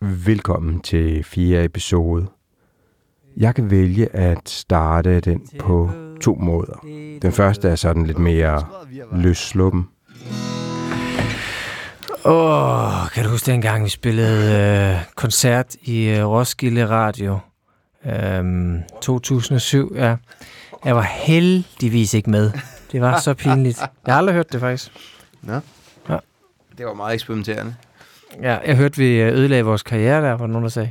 Velkommen til fire episode. Jeg kan vælge at starte den på to måder. Den første er sådan lidt mere løssluppen. Åh, oh, kan du huske dengang, vi spillede øh, koncert i øh, Roskilde Radio? Øhm, 2007, ja. Jeg var heldigvis ikke med. Det var så pinligt. Jeg har aldrig hørt det, faktisk. Nå. Ja. Det var meget eksperimenterende. Ja, jeg hørte, vi øh, ødelagde vores karriere der, var nogen, der sagde.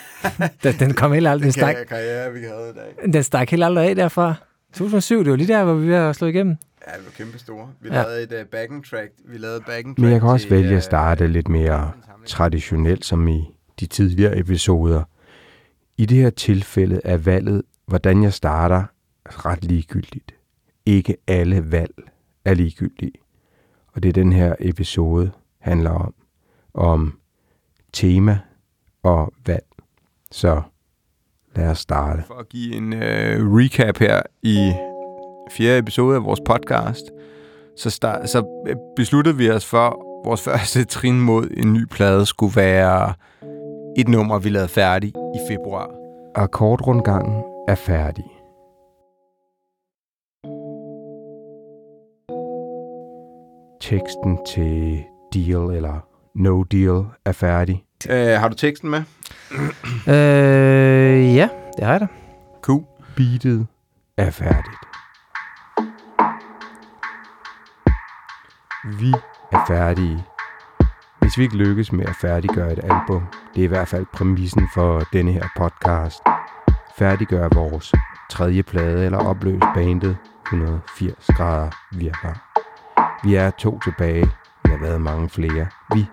den, den kom helt aldrig. Den stak, karriere, vi havde i dag. den stak helt aldrig af derfra. 2007, det var lige der, hvor vi var ved at slå igennem. Ja, det var kæmpe store. Vi Ja. lavede et uh, backing track. Vi lavede backing track Men jeg kan også til, vælge øh, at starte lidt mere traditionelt, som i de tidligere episoder. I det her tilfælde er valget, hvordan jeg starter, ret ligegyldigt. Ikke alle valg er ligegyldige. Og det er den her episode handler om. Om tema og valg. Så lad os starte. For at give en uh, recap her i fjerde episode af vores podcast, så, start, så øh, besluttede vi os for, vores første trin mod en ny plade skulle være et nummer, vi lavede færdig i februar. Akkordrundgangen er færdig. Teksten til Deal eller No Deal er færdig. Uh, har du teksten med? Øh, ja, det har jeg da. Cool. Beatet er færdigt. Vi er færdige. Hvis vi ikke lykkes med at færdiggøre et album, det er i hvert fald præmissen for denne her podcast, færdiggøre vores tredje plade eller opløse bandet 180 grader virker. Vi er to tilbage. Vi har været mange flere. Vi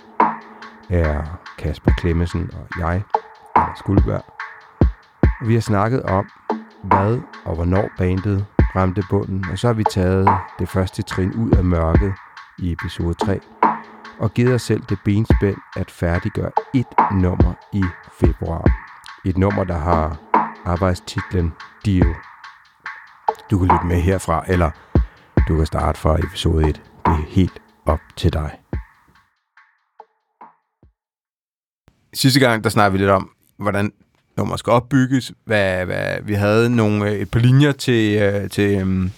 er Kasper Klemmesen og jeg, Anders Guldberg. Og vi har snakket om, hvad og hvornår bandet ramte bunden, og så har vi taget det første trin ud af mørket i episode 3, og givet os selv det benspænd at færdiggøre et nummer i februar. Et nummer, der har arbejdstitlen Deal. Du kan lytte med herfra, eller du kan starte fra episode 1. Det er helt op til dig. Sidste gang, der snakkede vi lidt om, hvordan nummer skal opbygges. Hvad, hvad, vi havde nogle, øh, et par linjer til, øh, til, um,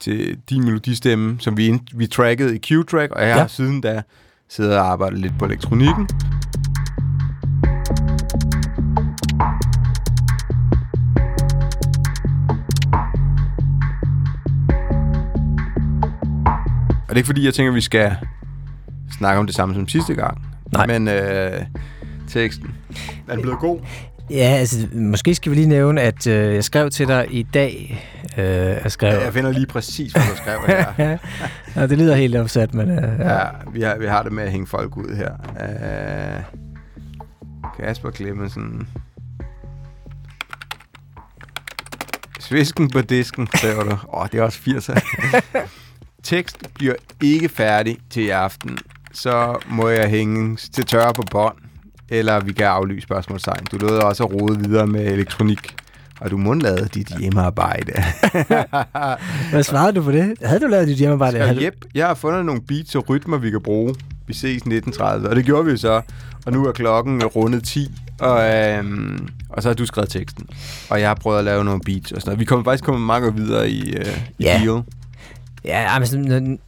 til din melodistemme, som vi, vi trackede i Q-Track, og jeg Ja. har siden da siddet og arbejdet lidt på elektronikken. Det er ikke fordi, jeg tænker, at vi skal snakke om det samme som sidste gang. Nej. Men øh, teksten, er den blevet god? Ja, altså, måske skal vi lige nævne, at øh, jeg skrev til dig i dag. Øh, jeg skrev... Jeg finder lige præcis, hvad du skrev her. ja, det lyder helt opsat, men... Øh, ja. Ja, vi har, vi har det med at hænge folk ud her. Uh, Kasper Clemmensen. Svisken på disken, skriver du. Åh, oh, det er også 80'er. Tekst bliver ikke færdig til i aften. Så må jeg hænge til tørre på bånd. Eller vi kan aflyse spørgsmålstegn. Du lovede også at rode videre med elektronik. Og du må lade dit hjemmearbejde. Hvad svarede du på det? Havde du lavet dit hjemmearbejde? Havde du- jeg har fundet nogle beats og rytmer, vi kan bruge. Vi ses 1930, og det gjorde vi jo så. Og nu er klokken rundet 10, og, øhm, og så har du skrevet teksten. Og jeg har prøvet at lave nogle beats og sådan noget. Vi kommer faktisk kommet godt videre i, øh, i Ja. deal. Ja, men sådan,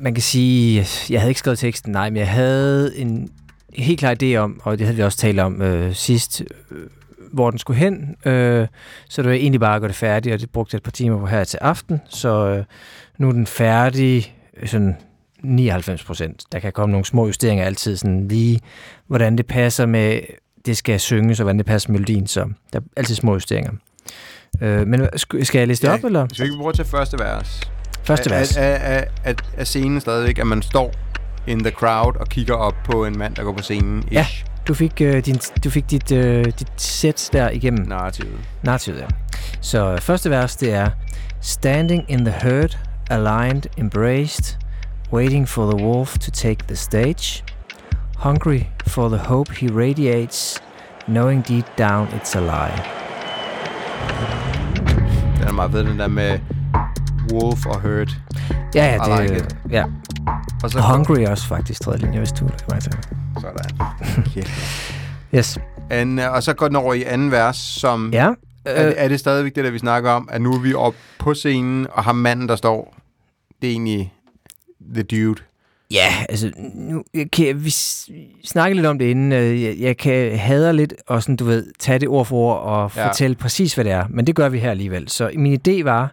man kan sige, jeg havde ikke skrevet teksten, nej, men jeg havde en helt klar idé om, og det havde vi også talt om øh, sidst, øh, hvor den skulle hen. Øh, så det var egentlig bare at gøre det færdigt, og det brugte jeg et par timer på her til aften. Så øh, nu er den færdig øh, sådan 99 procent. Der kan komme nogle små justeringer altid, sådan lige hvordan det passer med, det skal synges, og hvordan det passer med melodien, så der er altid små justeringer. Øh, men sk- skal jeg læse det Ja, op, eller? Så vi kan prøve tage første vers. Første vers. Er, er, er, er, er scenen stadigvæk, at man står in the crowd og kigger op på en mand, der går på scenen? Ja. Ish. Du fik, øh, din, du fik dit, øh, dit sæt der igennem Narrativet. narrativet, ja. Så øh, første vers, det er Standing in the herd, aligned, embraced, waiting for the wolf to take the stage, hungry for the hope he radiates, knowing deep down it's a lie. Den er meget fed, den der med wolf og herd. Ja, ja, I det, like like it. ja. Og så Hungry er også faktisk tredje linje, hvis du kan mig til. Sådan. Okay. Yes. An, og så går den over i anden vers, som... Ja. Er, Øh, er det stadigvæk det, der vi snakker om, at nu er vi oppe på scenen, og har manden, der står, det er egentlig the dude. Ja, altså, nu jeg kan, vi s- snakkede lidt om det inden. øh, Jeg, jeg kan hader lidt og sådan, du ved, tage det ord for ord og ja. fortælle præcis, hvad det er. Men det gør vi her alligevel. Så min idé var,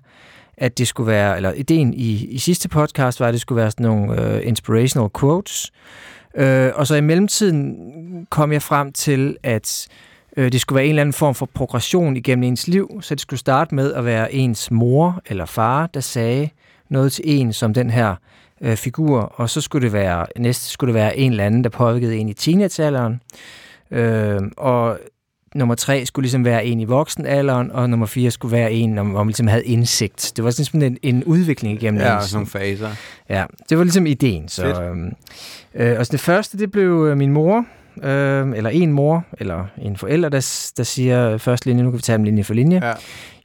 at det skulle være, eller ideen i, i sidste podcast var, at det skulle være sådan nogle uh, inspirational quotes. Uh, og så i mellemtiden kom jeg frem til, at uh, det skulle være en eller anden form for progression igennem ens liv. Så det skulle starte med at være ens mor eller far, der sagde noget til en som den her øh, figur, og så skulle det være, næste skulle det være en eller anden, der påvirkede en i teenagealderen, øh, og nummer tre skulle ligesom være en i voksenalderen, og nummer fire skulle være en, hvor man ligesom havde indsigt. Det var sådan en, en udvikling igennem Ja, sådan nogle faser. Ja, det var ligesom ideen. Så, Fedt. øhm, øh, og så det første, det blev øh, min mor, øh, eller en mor, eller en forælder, der, der siger første linje, nu kan vi tage dem linje for linje. Ja.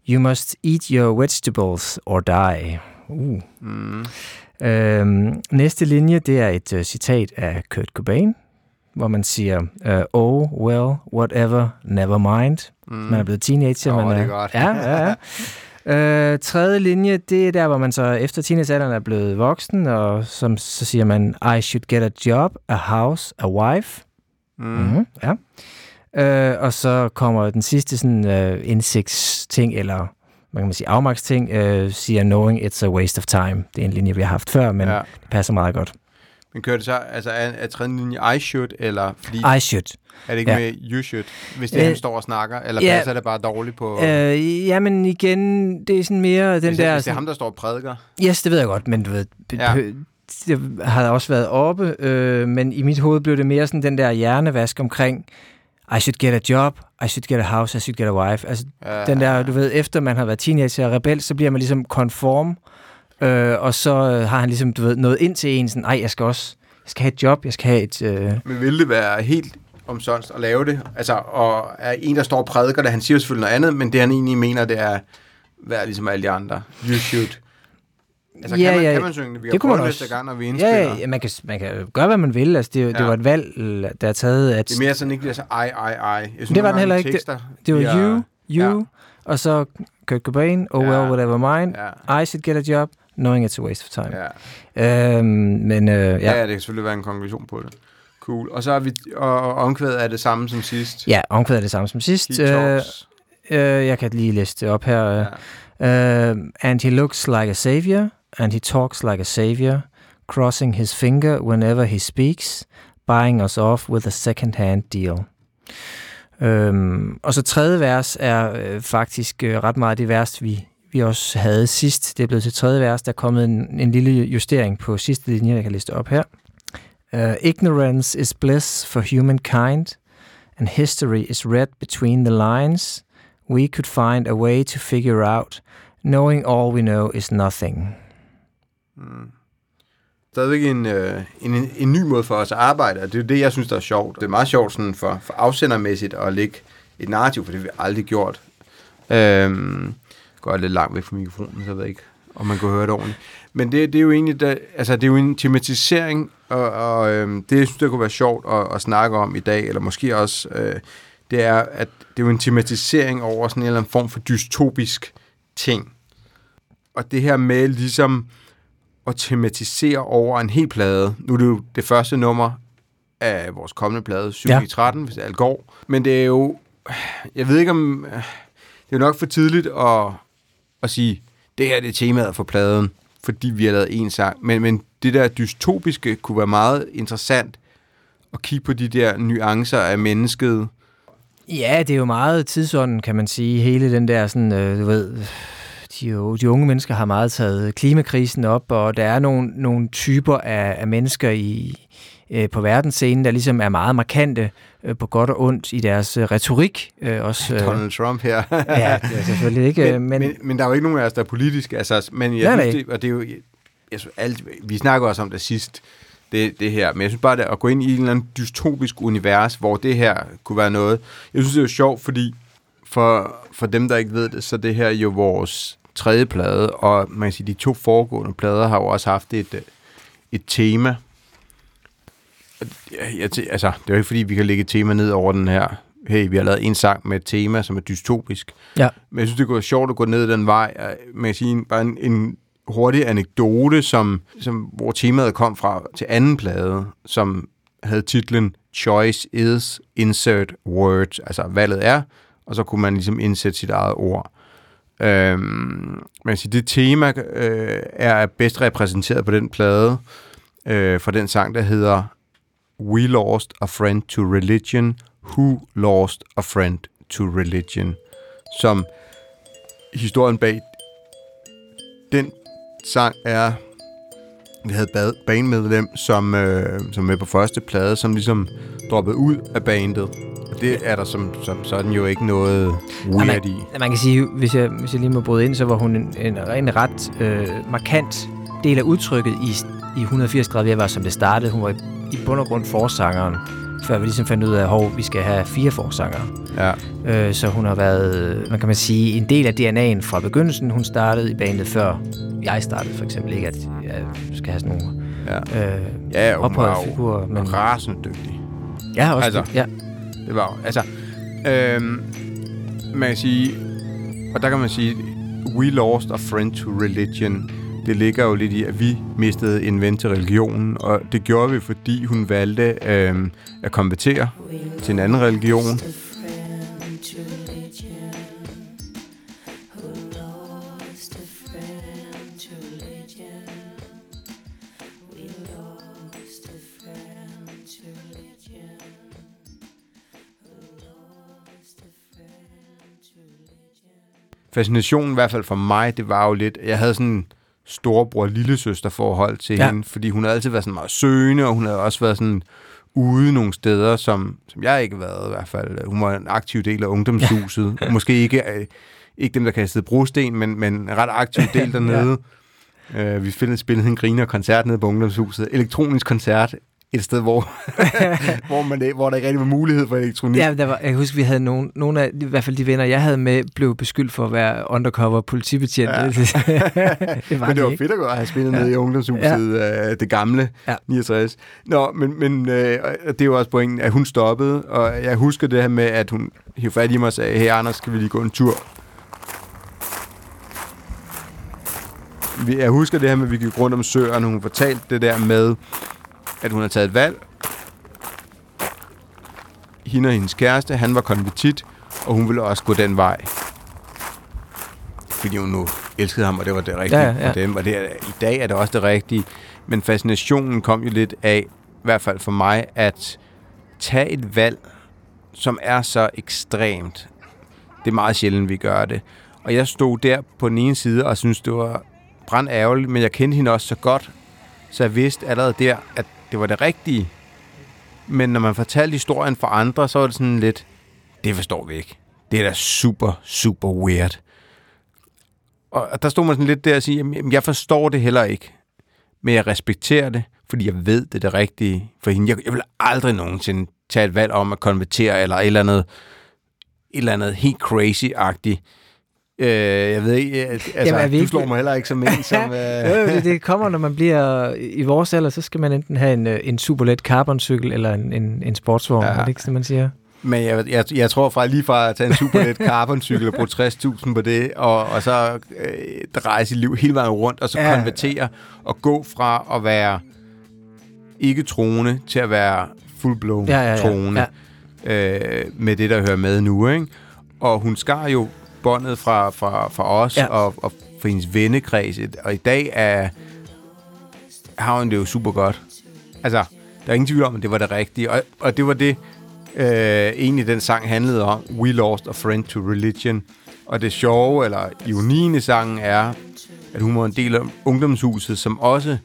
You must eat your vegetables or die. Uh. Mm. Øhm, næste linje, det er et uh, citat af Kurt Cobain, hvor man siger, uh, oh, well, whatever, never mind. Mm. Man er blevet teenager. Åh, man det er godt. Ja, ja, ja. Øh, tredje linje, det er der, hvor man så efter teenagealderen er blevet voksen, og som, så siger man, I should get a job, a house, a wife. Mm. Mm-hmm, ja. Øh, og så kommer den sidste sådan, øh, indsigtsting, eller hvad kan man sige, afmagtsting, øh, siger knowing it's a waste of time. Det er en linje, vi har haft før, men ja. det passer meget godt. Men kører det så, altså er, er tredje linje I should, eller fordi, I should. er det ikke ja. med you should, hvis det Øh, han står og snakker, eller ja. passer det bare dårligt på, Øh, jamen igen, det er sådan mere den hvis, der... hvis det er ham, der står og prædiker? Yes, det ved jeg godt, men du ved, Ja. ja. det har også været oppe, øh, men i mit hoved blev det mere sådan den der hjernevask omkring, I should get a job, I should get a house, I should get a wife. Altså Ja, den der, du ved, efter man har været teenager og rebel, så bliver man ligesom konform, øh, og så øh, har han ligesom, du ved, noget ind til en, sådan, ej, jeg skal også, jeg skal have et job, jeg skal have et... Øh, Men vil det være helt omsonst at lave det? Altså, og er en, der står og prædiker det, han siger selvfølgelig noget andet, men det han egentlig mener, det er, være ligesom alle de andre. You should. Altså, Ja, kan, man, ja, kan man synge det? Vi det kunne man også. næste gang, når vi indspiller. ja, ja, man kan, man kan gøre, hvad man vil. Altså, det, ja. Det var et valg, der er taget, at Det er mere sådan, ikke bliver så ej, ej, ej. Jeg synes, Det var den heller ikke. Tekster, det var bliver- you, you, ja. og så Kurt Cobain, oh Ja. well, whatever mine, Ja, I should get a job, knowing it's a waste of time. ja. Øhm, men øh, Ja. ja. ja, det kan selvfølgelig være en konklusion på det. Cool. Og så har vi, og, omkvædet er det samme som sidst. Ja, omkvædet er det samme som sidst. Øh, øh, jeg kan lige læse det op her. Ja. Uh, and he looks like a savior, and he talks like a savior, crossing his finger whenever he speaks, buying us off with a second-hand deal. Um, og så tredje vers er øh, faktisk øh, ret meget det vers, vi, vi også havde sidst. Det er blevet til tredje vers. Der er kommet en, en lille justering på sidste linje, jeg kan liste op her. Uh, Ignorance is bliss for humankind, and history is read between the lines. We could find a way to figure out Knowing all we know is nothing. Mm. Stadigvæk en, øh, en, en, en ny måde for os at arbejde, og det er det, jeg synes, der er sjovt. Det er meget sjovt sådan for, for afsendermæssigt at lægge et narrativ, for det har vi aldrig gjort. Øhm, går lidt langt væk fra mikrofonen, så jeg ved ikke, om man kan høre det ordentligt. Men det, det er jo egentlig, der, altså det er jo en tematisering, og, og øhm, det, jeg synes, der kunne være sjovt at, at snakke om i dag, eller måske også, øh, det er, at det er jo en tematisering over sådan en eller anden form for dystopisk ting. Og det her med ligesom at tematisere over en hel plade. Nu er det jo det første nummer af vores kommende plade, 7 Ja. i 13, hvis alt går. Men det er jo, jeg ved ikke om, det er nok for tidligt at, at sige, det her det er temaet for pladen, fordi vi har lavet en sang. Men, men det der dystopiske kunne være meget interessant at kigge på de der nuancer af mennesket. Ja, det er jo meget tidsånden, kan man sige. Hele den der, sådan, øh, du ved, de, jo, de unge mennesker har meget taget klimakrisen op, og der er nogle, nogle typer af, af mennesker i, øh, på verdensscenen, der ligesom er meget markante øh, på godt og ondt i deres øh, retorik. Øh, også, øh, Donald Trump her. ja, det er selvfølgelig ikke, men, men, men, men der er jo ikke nogen af os, der er politiske. Altså, men jeg Nej, synes, det, og det er jo, jeg synes, alt, vi snakker også om det sidst, det, det her, men jeg synes bare, det, at gå ind i en eller anden dystopisk univers, hvor det her kunne være noget. Jeg synes, det er jo sjovt, fordi for, for dem, der ikke ved det, så det her er jo vores tredje plade, og man kan sige, de to foregående plader har jo også haft et, øh, et tema. Jeg, jeg, tæ- altså, det er jo ikke fordi, vi kan lægge et tema ned over den her. Hey, vi har lavet en sang med et tema, som er dystopisk. Ja. Men jeg synes, det kunne være sjovt at gå ned den vej. Man kan sige, bare en, en hurtig anekdote, som, som, hvor temaet kom fra til anden plade, som havde titlen Choice is insert words, altså valget er, og så kunne man ligesom indsætte sit eget ord. Øhm, man siger, det tema øh, er bedst repræsenteret på den plade øh, fra den sang, der hedder We Lost a Friend to Religion, Who Lost a Friend to Religion, som historien bag den sang er, vi havde bad, bandmedlem, som, øh, som er på første plade, som ligesom droppede ud af bandet. Og det er der som, som sådan jo ikke noget weird i. Man kan sige, hvis jeg, hvis jeg lige må bryde ind, så var hun en, en, en ret øh, markant del af udtrykket i, i 180 grader var, som det startede. Hun var i, i bund og grund forsangeren, før vi ligesom fandt ud af, at vi skal have fire forsangere. Ja. Øh, så hun har været, man kan man sige, en del af DNA'en fra begyndelsen. Hun startede i bandet før jeg startede, for eksempel. Ikke at jeg skal have sådan nogle Ja. øh, Ja, hun var figurer. Men, rasende dygtig. ja, også altså. det. Ja. Det var altså, øhm, man kan sige, og der kan man sige, we lost a friend to religion. Det ligger jo lidt i, at vi mistede en ven til religionen, og det gjorde vi, fordi hun valgte øh, at konvertere til en anden religion. Fascinationen i hvert fald for mig, det var jo lidt, jeg havde sådan en storebror lillesøster forhold til Ja. hende, fordi hun havde altid været sådan meget søgende, og hun havde også været sådan ude nogle steder, som, som jeg ikke har været i hvert fald. Hun var en aktiv del af ungdomshuset. Ja. Måske ikke, øh, ikke dem, der kastede brosten, men, men en ret aktiv del dernede. ja. uh, vi spillede, spillede en griner koncert nede på ungdomshuset. Elektronisk koncert. Et sted, hvor, hvor, man, hvor der ikke rigtig var mulighed for elektronik. Ja, der var, jeg kan huske, vi havde nogle, nogle af, i hvert fald de venner, jeg havde med, blev beskyldt for at være undercover politibetjent. Ja. Det var men det de var ikke. fedt at have spillet Ja. nede i ungdomshuset, ja. øh, det gamle, Ja. ja. 69. Nå, men, men øh, det er jo også pointen, at hun stoppede, og jeg husker det her med, at hun hiv fat i mig og sagde, hey Anders, skal vi lige gå en tur? Vi- Jeg husker det her med, at vi gik rundt om søerne, hun fortalte det der med, at hun havde taget et valg. Hende og hendes kæreste, han var konvertit, og hun ville også gå den vej. Fordi hun nu elskede ham, og det var det rigtige Ja, ja, for dem. Og det er, i dag er det også det rigtige. Men fascinationen kom jo lidt af, i hvert fald for mig, at tage et valg, som er så ekstremt. Det er meget sjældent, vi gør det. Og jeg stod der på den ene side og synes det var brand ærgerligt, men jeg kendte hende også så godt, så jeg vidste allerede der, at det var det rigtige. Men når man fortalte historien for andre, så var det sådan lidt, det forstår vi ikke. Det er da super, super weird. Og der stod man sådan lidt der og sige, jamen, jeg forstår det heller ikke, men jeg respekterer det, fordi jeg ved, det er det rigtige for hende. Jeg, jeg vil aldrig nogensinde tage et valg om at konvertere, eller et eller andet, et eller andet helt crazy-agtigt. Øh, jeg ved ikke, altså, Jamen, vi du ikke- slår mig heller ikke som en, som... Øh, det, det kommer, når man bliver i vores alder, så skal man enten have en, øh, en superlet carboncykel eller en, en, en sportsvogn, Ja. er det ikke, som man siger? Men jeg, jeg, jeg tror fra lige fra at tage en superlet carboncykel og bruge 60.000 på det, og, og så øh, dreje sit liv hele vejen rundt, og så ja. konvertere og gå fra at være ikke troende til at være full-blown Ja, ja, ja. troende ja. øh, med det, der hører med nu. Ikke? Og hun skar jo båndet fra, fra, fra os Ja. og, og fra hendes vennekreds, og i dag er, har hun det jo super godt. Altså, der er ingen tvivl om, at det var det rigtige, og, og det var det, øh, egentlig den sang handlede om. We lost a friend to religion. Og det sjove, eller ironien i sangen er, at hun var en del af ungdomshuset, som også...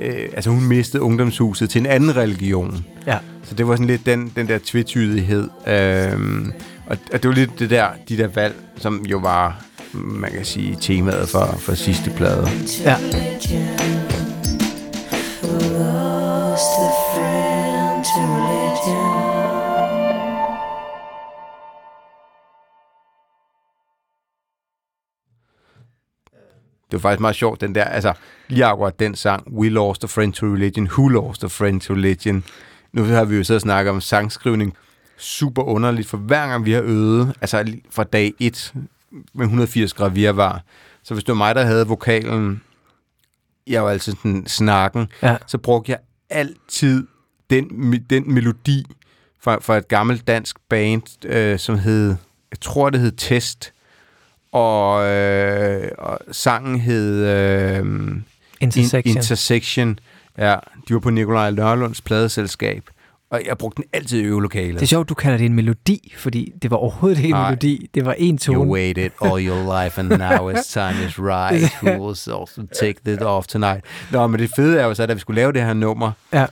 Øh, altså hun mistede ungdomshuset til en anden religion. ja. Så det var sådan lidt den, den der tvetydighed. Øhm, og, og det var lidt det der, de der valg, som jo var, man kan sige, temaet for, for sidste plade. ja. det var faktisk meget sjovt, den der, altså lige akkurat den sang, We Lost a Friend to Religion, Who Lost a Friend to Religion. Nu har vi jo så snakket om sangskrivning. Super underligt, for hver gang vi har øvet, altså fra dag 1 med 180 grader var, så hvis det var mig, der havde vokalen, jeg var altid sådan snakken, Ja. så brugte jeg altid den, den melodi fra, fra et gammelt dansk band, øh, som hed, jeg tror det hed Test, og, øh, og sangen hed øh, Intersection. In, Intersection. Ja, de var på Nikolaj Nørlunds pladeselskab, og jeg brugte den altid i øvelokalet. det er sjovt, du kalder det en melodi, fordi det var overhovedet ikke en Nej. melodi. Det var en tone. You waited all your life, and now it's time is right. Who will also take this off tonight? Nå, men det fede er jo så, at da vi skulle lave det her nummer, Ja.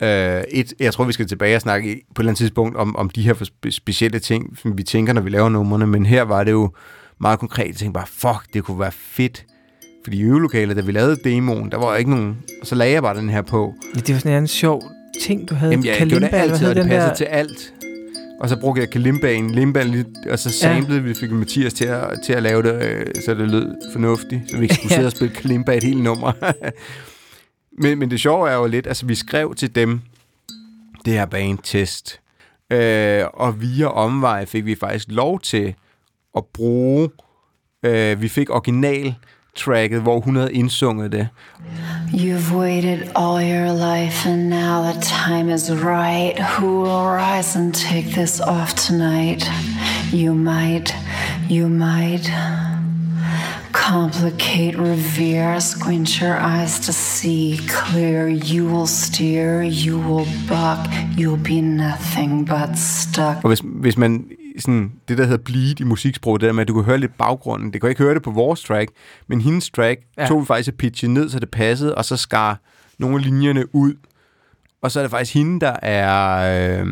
Øh, et, jeg tror, vi skal tilbage og snakke på et eller andet tidspunkt om, om de her spe- specielle ting, som vi tænker, når vi laver numrene. Men her var det jo meget konkret. Jeg tænkte bare, fuck, det kunne være fedt. Fordi i øvelokalet, da vi lavede demoen, der var ikke nogen... Og så lagde jeg bare den her på. Ja, det var sådan en anden sjov ting, du havde. Jamen, jeg gjorde det Kalimba, eller altid, og det passede der? til alt. Og så brugte jeg kalimbaen, limbaen lidt, og så samlede vi, fik Mathias til at, til at lave det, øh, så det lød fornuftigt, så vi ikke skulle Ja. sidde og spille kalimba et helt nummer. men, men det sjove er jo lidt, altså vi skrev til dem, det her band-test, øh, og via omvej fik vi faktisk lov til at bruge, øh, vi fik original tracket, hvor hun havde indsunget det. You've waited all your life, and now the time is right. Who will rise and take this off tonight? You might, you might complicate, revere, squint your eyes to see clear. You will steer, you will buck, you'll be nothing but stuck. Og hvis, hvis man sådan, det der hedder bleed i musiksprog, det der med, at du kan høre lidt baggrunden. Det kan ikke høre det på vores track, men hendes track Ja. ja. tog vi faktisk et pitchet ned, så det passede, og så skar nogle af linjerne ud. Og så er det faktisk hende, der er øh,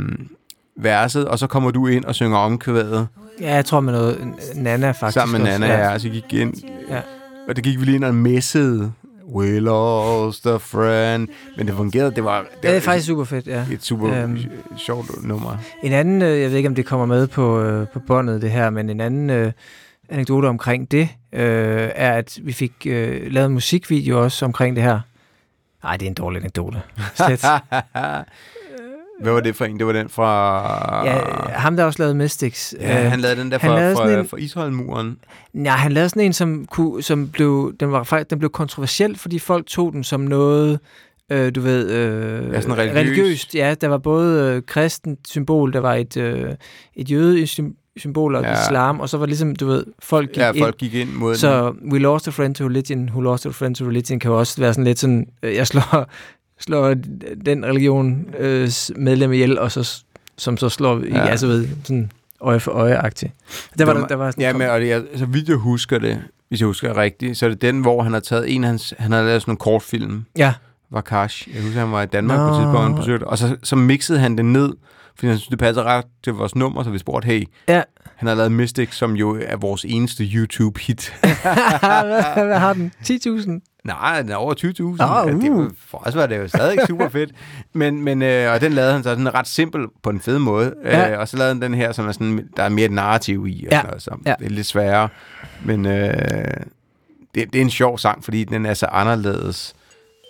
verset, og så kommer du ind og synger omkvædet Ja, jeg tror med noget Nana faktisk. sammen med også. Nana. Ja. Altså gik ind, Ja. og det gik vi lige ind og messede. We lost a friend. Men det fungerede. Det var, det Det er faktisk super fedt, ja. et super Øhm. øhm. sjovt nummer. En anden, øh, jeg ved ikke, om det kommer med på, øh, på båndet, det her, men en anden øh, anekdote omkring det, øh, er, at vi fik øh, lavet en musikvideo også omkring det her. Nej, det er en dårlig anekdote. Slet. Hvad var det for en? Det var den fra... ja, ham, der også lavede Mystics. Ja, han lavede den der fra, fra, en- fra Isholmuren. Nej, han lavede sådan en, som, kunne, som blev, den, var, faktisk, den blev kontroversiel, fordi folk tog den som noget, øh, du ved, øh, Ja, sådan religiøst. religiøst. Ja, der var både øh, kristent symbol, der var et, øh, et jøde symbol og Ja. islam, og så var det ligesom, du ved, folk gik Ja, ind. folk gik ind mod den. Så We Lost a Friend to Religion, Who Lost a Friend to Religion, kan jo også være sådan lidt sådan, øh, jeg slår, slår den religion øh, medlem ihjel, og så, som så slår, ja. Ja. altså ved, sådan øje for øje-agtigt. Der var, der, der var sådan, Ja, men og det, er- så vidt jeg husker det, hvis jeg husker rigtigt, så er det den, hvor han har taget en af hans... Han har lavet sådan en kortfilm, ja, Vakash. Jeg husker, han var i Danmark Nå. på et tidspunkt, han besøgte, og så, så mixede han det ned, fordi han synes, det passer ret til vores nummer, så vi spurgte, hey, Ja. han har lavet Mystic, som jo er vores eneste YouTube-hit. hvad har den? 10.000? Nej, den er over 20.000. Ah, Ja, det, uh. var- for os var det jo stadig super fedt. Men, men, øh, og den lavede han så sådan ret simpel på en fed måde. Ja. Øh, og så lavede han den her, som er sådan, der er mere et narrativ i. Og Ja. sådan noget, så Ja. Det er lidt sværere. Men øh, det, det er en sjov sang, fordi den er så anderledes.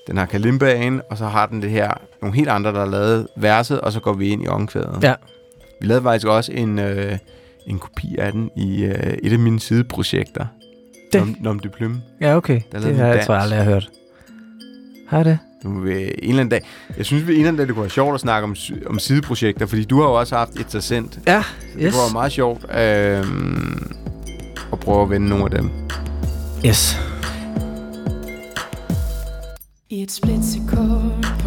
Den har kalimbaen, og så har den det her, nogle helt andre, der har lavet verset, og så går vi ind i omkvædet. Ja. Vi lavede faktisk også en, øh, en kopi af den i øh, et af mine sideprojekter. Det- Nom, Nom de Plume. Ja, okay. Der Det har vi jeg, dans. tror jeg aldrig, jeg har hørt. Har jeg det? Nu vil, en eller anden dag. Jeg synes, vi en eller anden dag, det kunne være sjovt at snakke om, om sideprojekter, fordi du har jo også haft et Interessant. Ja, Det yes. kunne være meget sjovt øh, at prøve at vende nogle af dem. Yes. I et splitsekund på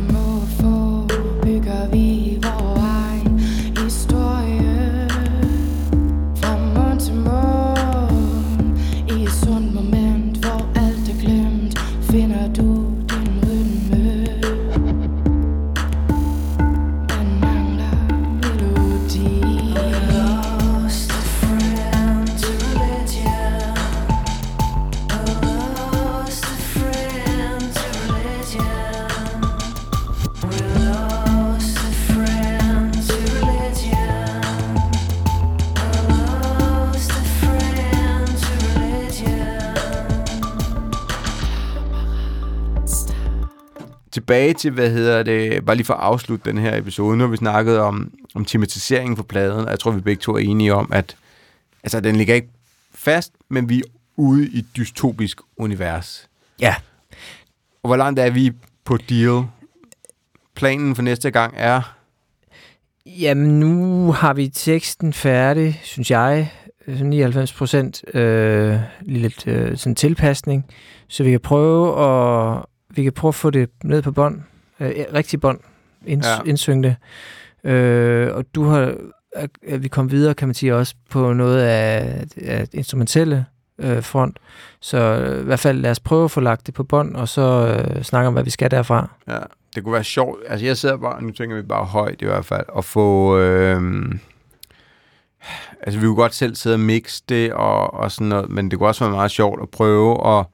tilbage til, hvad hedder det, bare lige for at afslutte den her episode. Nu har vi snakket om, om tematiseringen for pladen, og jeg tror, vi begge to er enige om, at altså, den ligger ikke fast, men vi er ude i et dystopisk univers. Ja. Og hvor langt er vi på deal? Planen for næste gang er... Jamen, nu har vi teksten færdig, synes jeg. Øh, 99 procent øh, lidt øh, sådan tilpasning. Så vi kan prøve at, vi kan prøve at få det ned på bånd. Øh, rigtig bånd. Inds, Ja. Indsynge det. Øh, og du har, er vi kom videre, kan man sige, også på noget af, af instrumentelle øh, front. Så øh, i hvert fald lad os prøve at få lagt det på bånd, og så øh, snakke om, hvad vi skal derfra. Ja, det kunne være sjovt. Altså, jeg sidder bare, nu tænker vi bare højt i hvert fald, at få... Øh, altså, vi kunne godt selv sidde og mixe det og, og sådan noget, men det kunne også være meget sjovt at prøve at...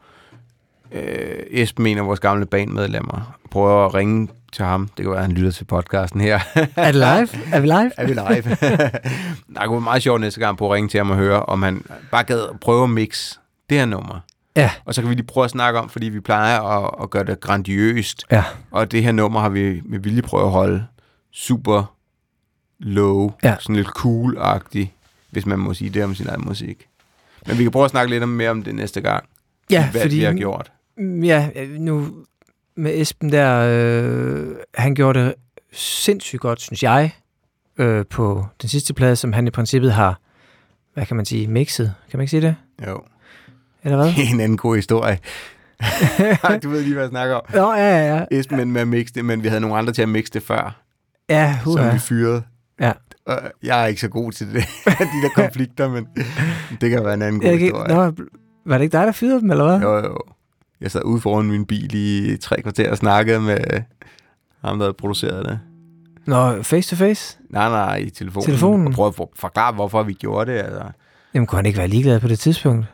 Øh, Esben, en af vores gamle bandmedlemmer, prøve at ringe til ham. Det kan være, at han lytter til podcasten her. Er det live? Er vi live? er vi live? Det kunne være meget sjovt næste gang på at ringe til ham og høre, om han bare gad at prøve at mixe det her nummer. Ja. Og så kan vi lige prøve at snakke om, fordi vi plejer at, at gøre det grandiøst. Ja. Og det her nummer har vi med vilje prøvet at holde super low, Ja. sådan lidt cool-agtigt, hvis man må sige det om sin egen musik. Men vi kan prøve at snakke lidt om- mere om det næste gang, Ja, hvad fordi vi har gjort. Ja, nu med Esben der, øh, han gjorde det sindssygt godt, synes jeg, øh, på den sidste plade, som han i princippet har, hvad kan man sige, mixet. Kan man ikke sige det? Jo. Eller hvad? en anden god historie. du ved lige, hvad jeg snakker om. Nå, ja, ja, ja. Esben med, med at mixe det, men vi havde nogle andre til at mixe det før, Ja, som huha. vi fyrede. Ja. Og jeg er ikke så god til det, de der konflikter, men det kan være en anden god kan, historie. nå, var det ikke dig, der fyrede dem, eller hvad? Jo, jo. Jeg sad ude foran min bil i tre kvarter og snakkede med ham, der havde produceret det. Nå, face to face? Nej, nej, i telefonen. Telefonen? Og prøve at for- forklare, hvorfor vi gjorde det. Altså. Jamen, kunne han ikke være ligeglad på det tidspunkt?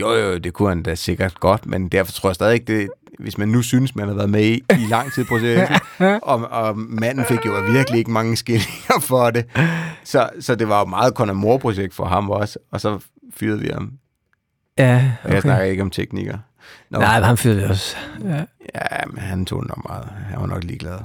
Jo, jo, det kunne han da sikkert godt, men derfor tror jeg stadig ikke, det, hvis man nu synes, man har været med i, i lang tid i processen, og, og manden fik jo virkelig ikke mange skillinger for det, så, så det var jo meget kun et morprojekt for ham også, og så fyrede vi ham. Ja, Okay. Jeg snakker ikke om teknikker. Nå, Nej, men han fyrede vi også. Ja. Ja, men han tog nok meget. Han var nok ligeglad.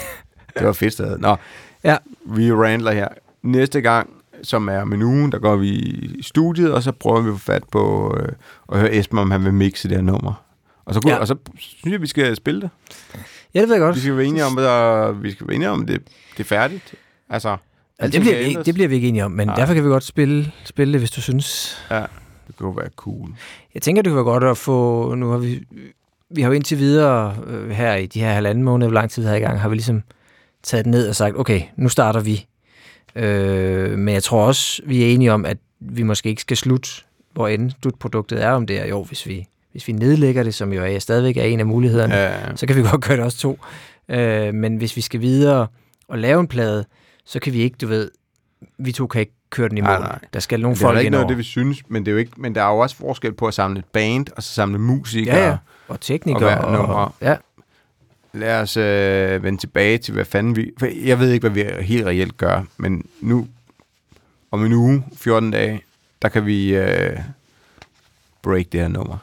det var fedt sted. Nå, Ja. vi randler her. Næste gang, som er om en uge, der går vi i studiet, og så prøver vi at få fat på øh, at høre Esben, om han vil mixe det her nummer. Og så, kunne, Ja. og så synes jeg, vi skal spille det. ja, det ved jeg godt. Vi skal være enige om, at vi skal være enige om, det, det er færdigt. Altså, Ja, det, bliver kan vi det bliver vi ikke enige om, men Nej. derfor kan vi godt spille, spille det, hvis du synes. Det kunne være cool. Jeg tænker, det kunne være godt at få... Nu har vi, vi har jo indtil videre øh, her i de her halvanden måneder, hvor lang tid vi har i gang, har vi ligesom taget det ned og sagt, okay, nu starter vi. Øh, men jeg tror også, vi er enige om, at vi måske ikke skal slutte, hvor end slutproduktet er om det er. Jo, hvis vi, hvis vi nedlægger det, som jo er, stadigvæk er en af mulighederne, Ja, så kan vi godt gøre det også to. Øh, men hvis vi skal videre og lave en plade, så kan vi ikke, du ved, vi to kan ikke køre den i mål. Nej, nej. Der skal nogle det er folk ikke ind noget af over. det, vi synes, men, det er jo ikke, men der er jo også forskel på at samle et band, og så samle musikere. Ja, ja. Og teknikere. Og hver nummer. ja. Lad os øh, vende tilbage til, hvad fanden vi... For jeg ved ikke, hvad vi helt reelt gør, men nu, om en uge, 14 dage, der kan vi øh, break det her nummer.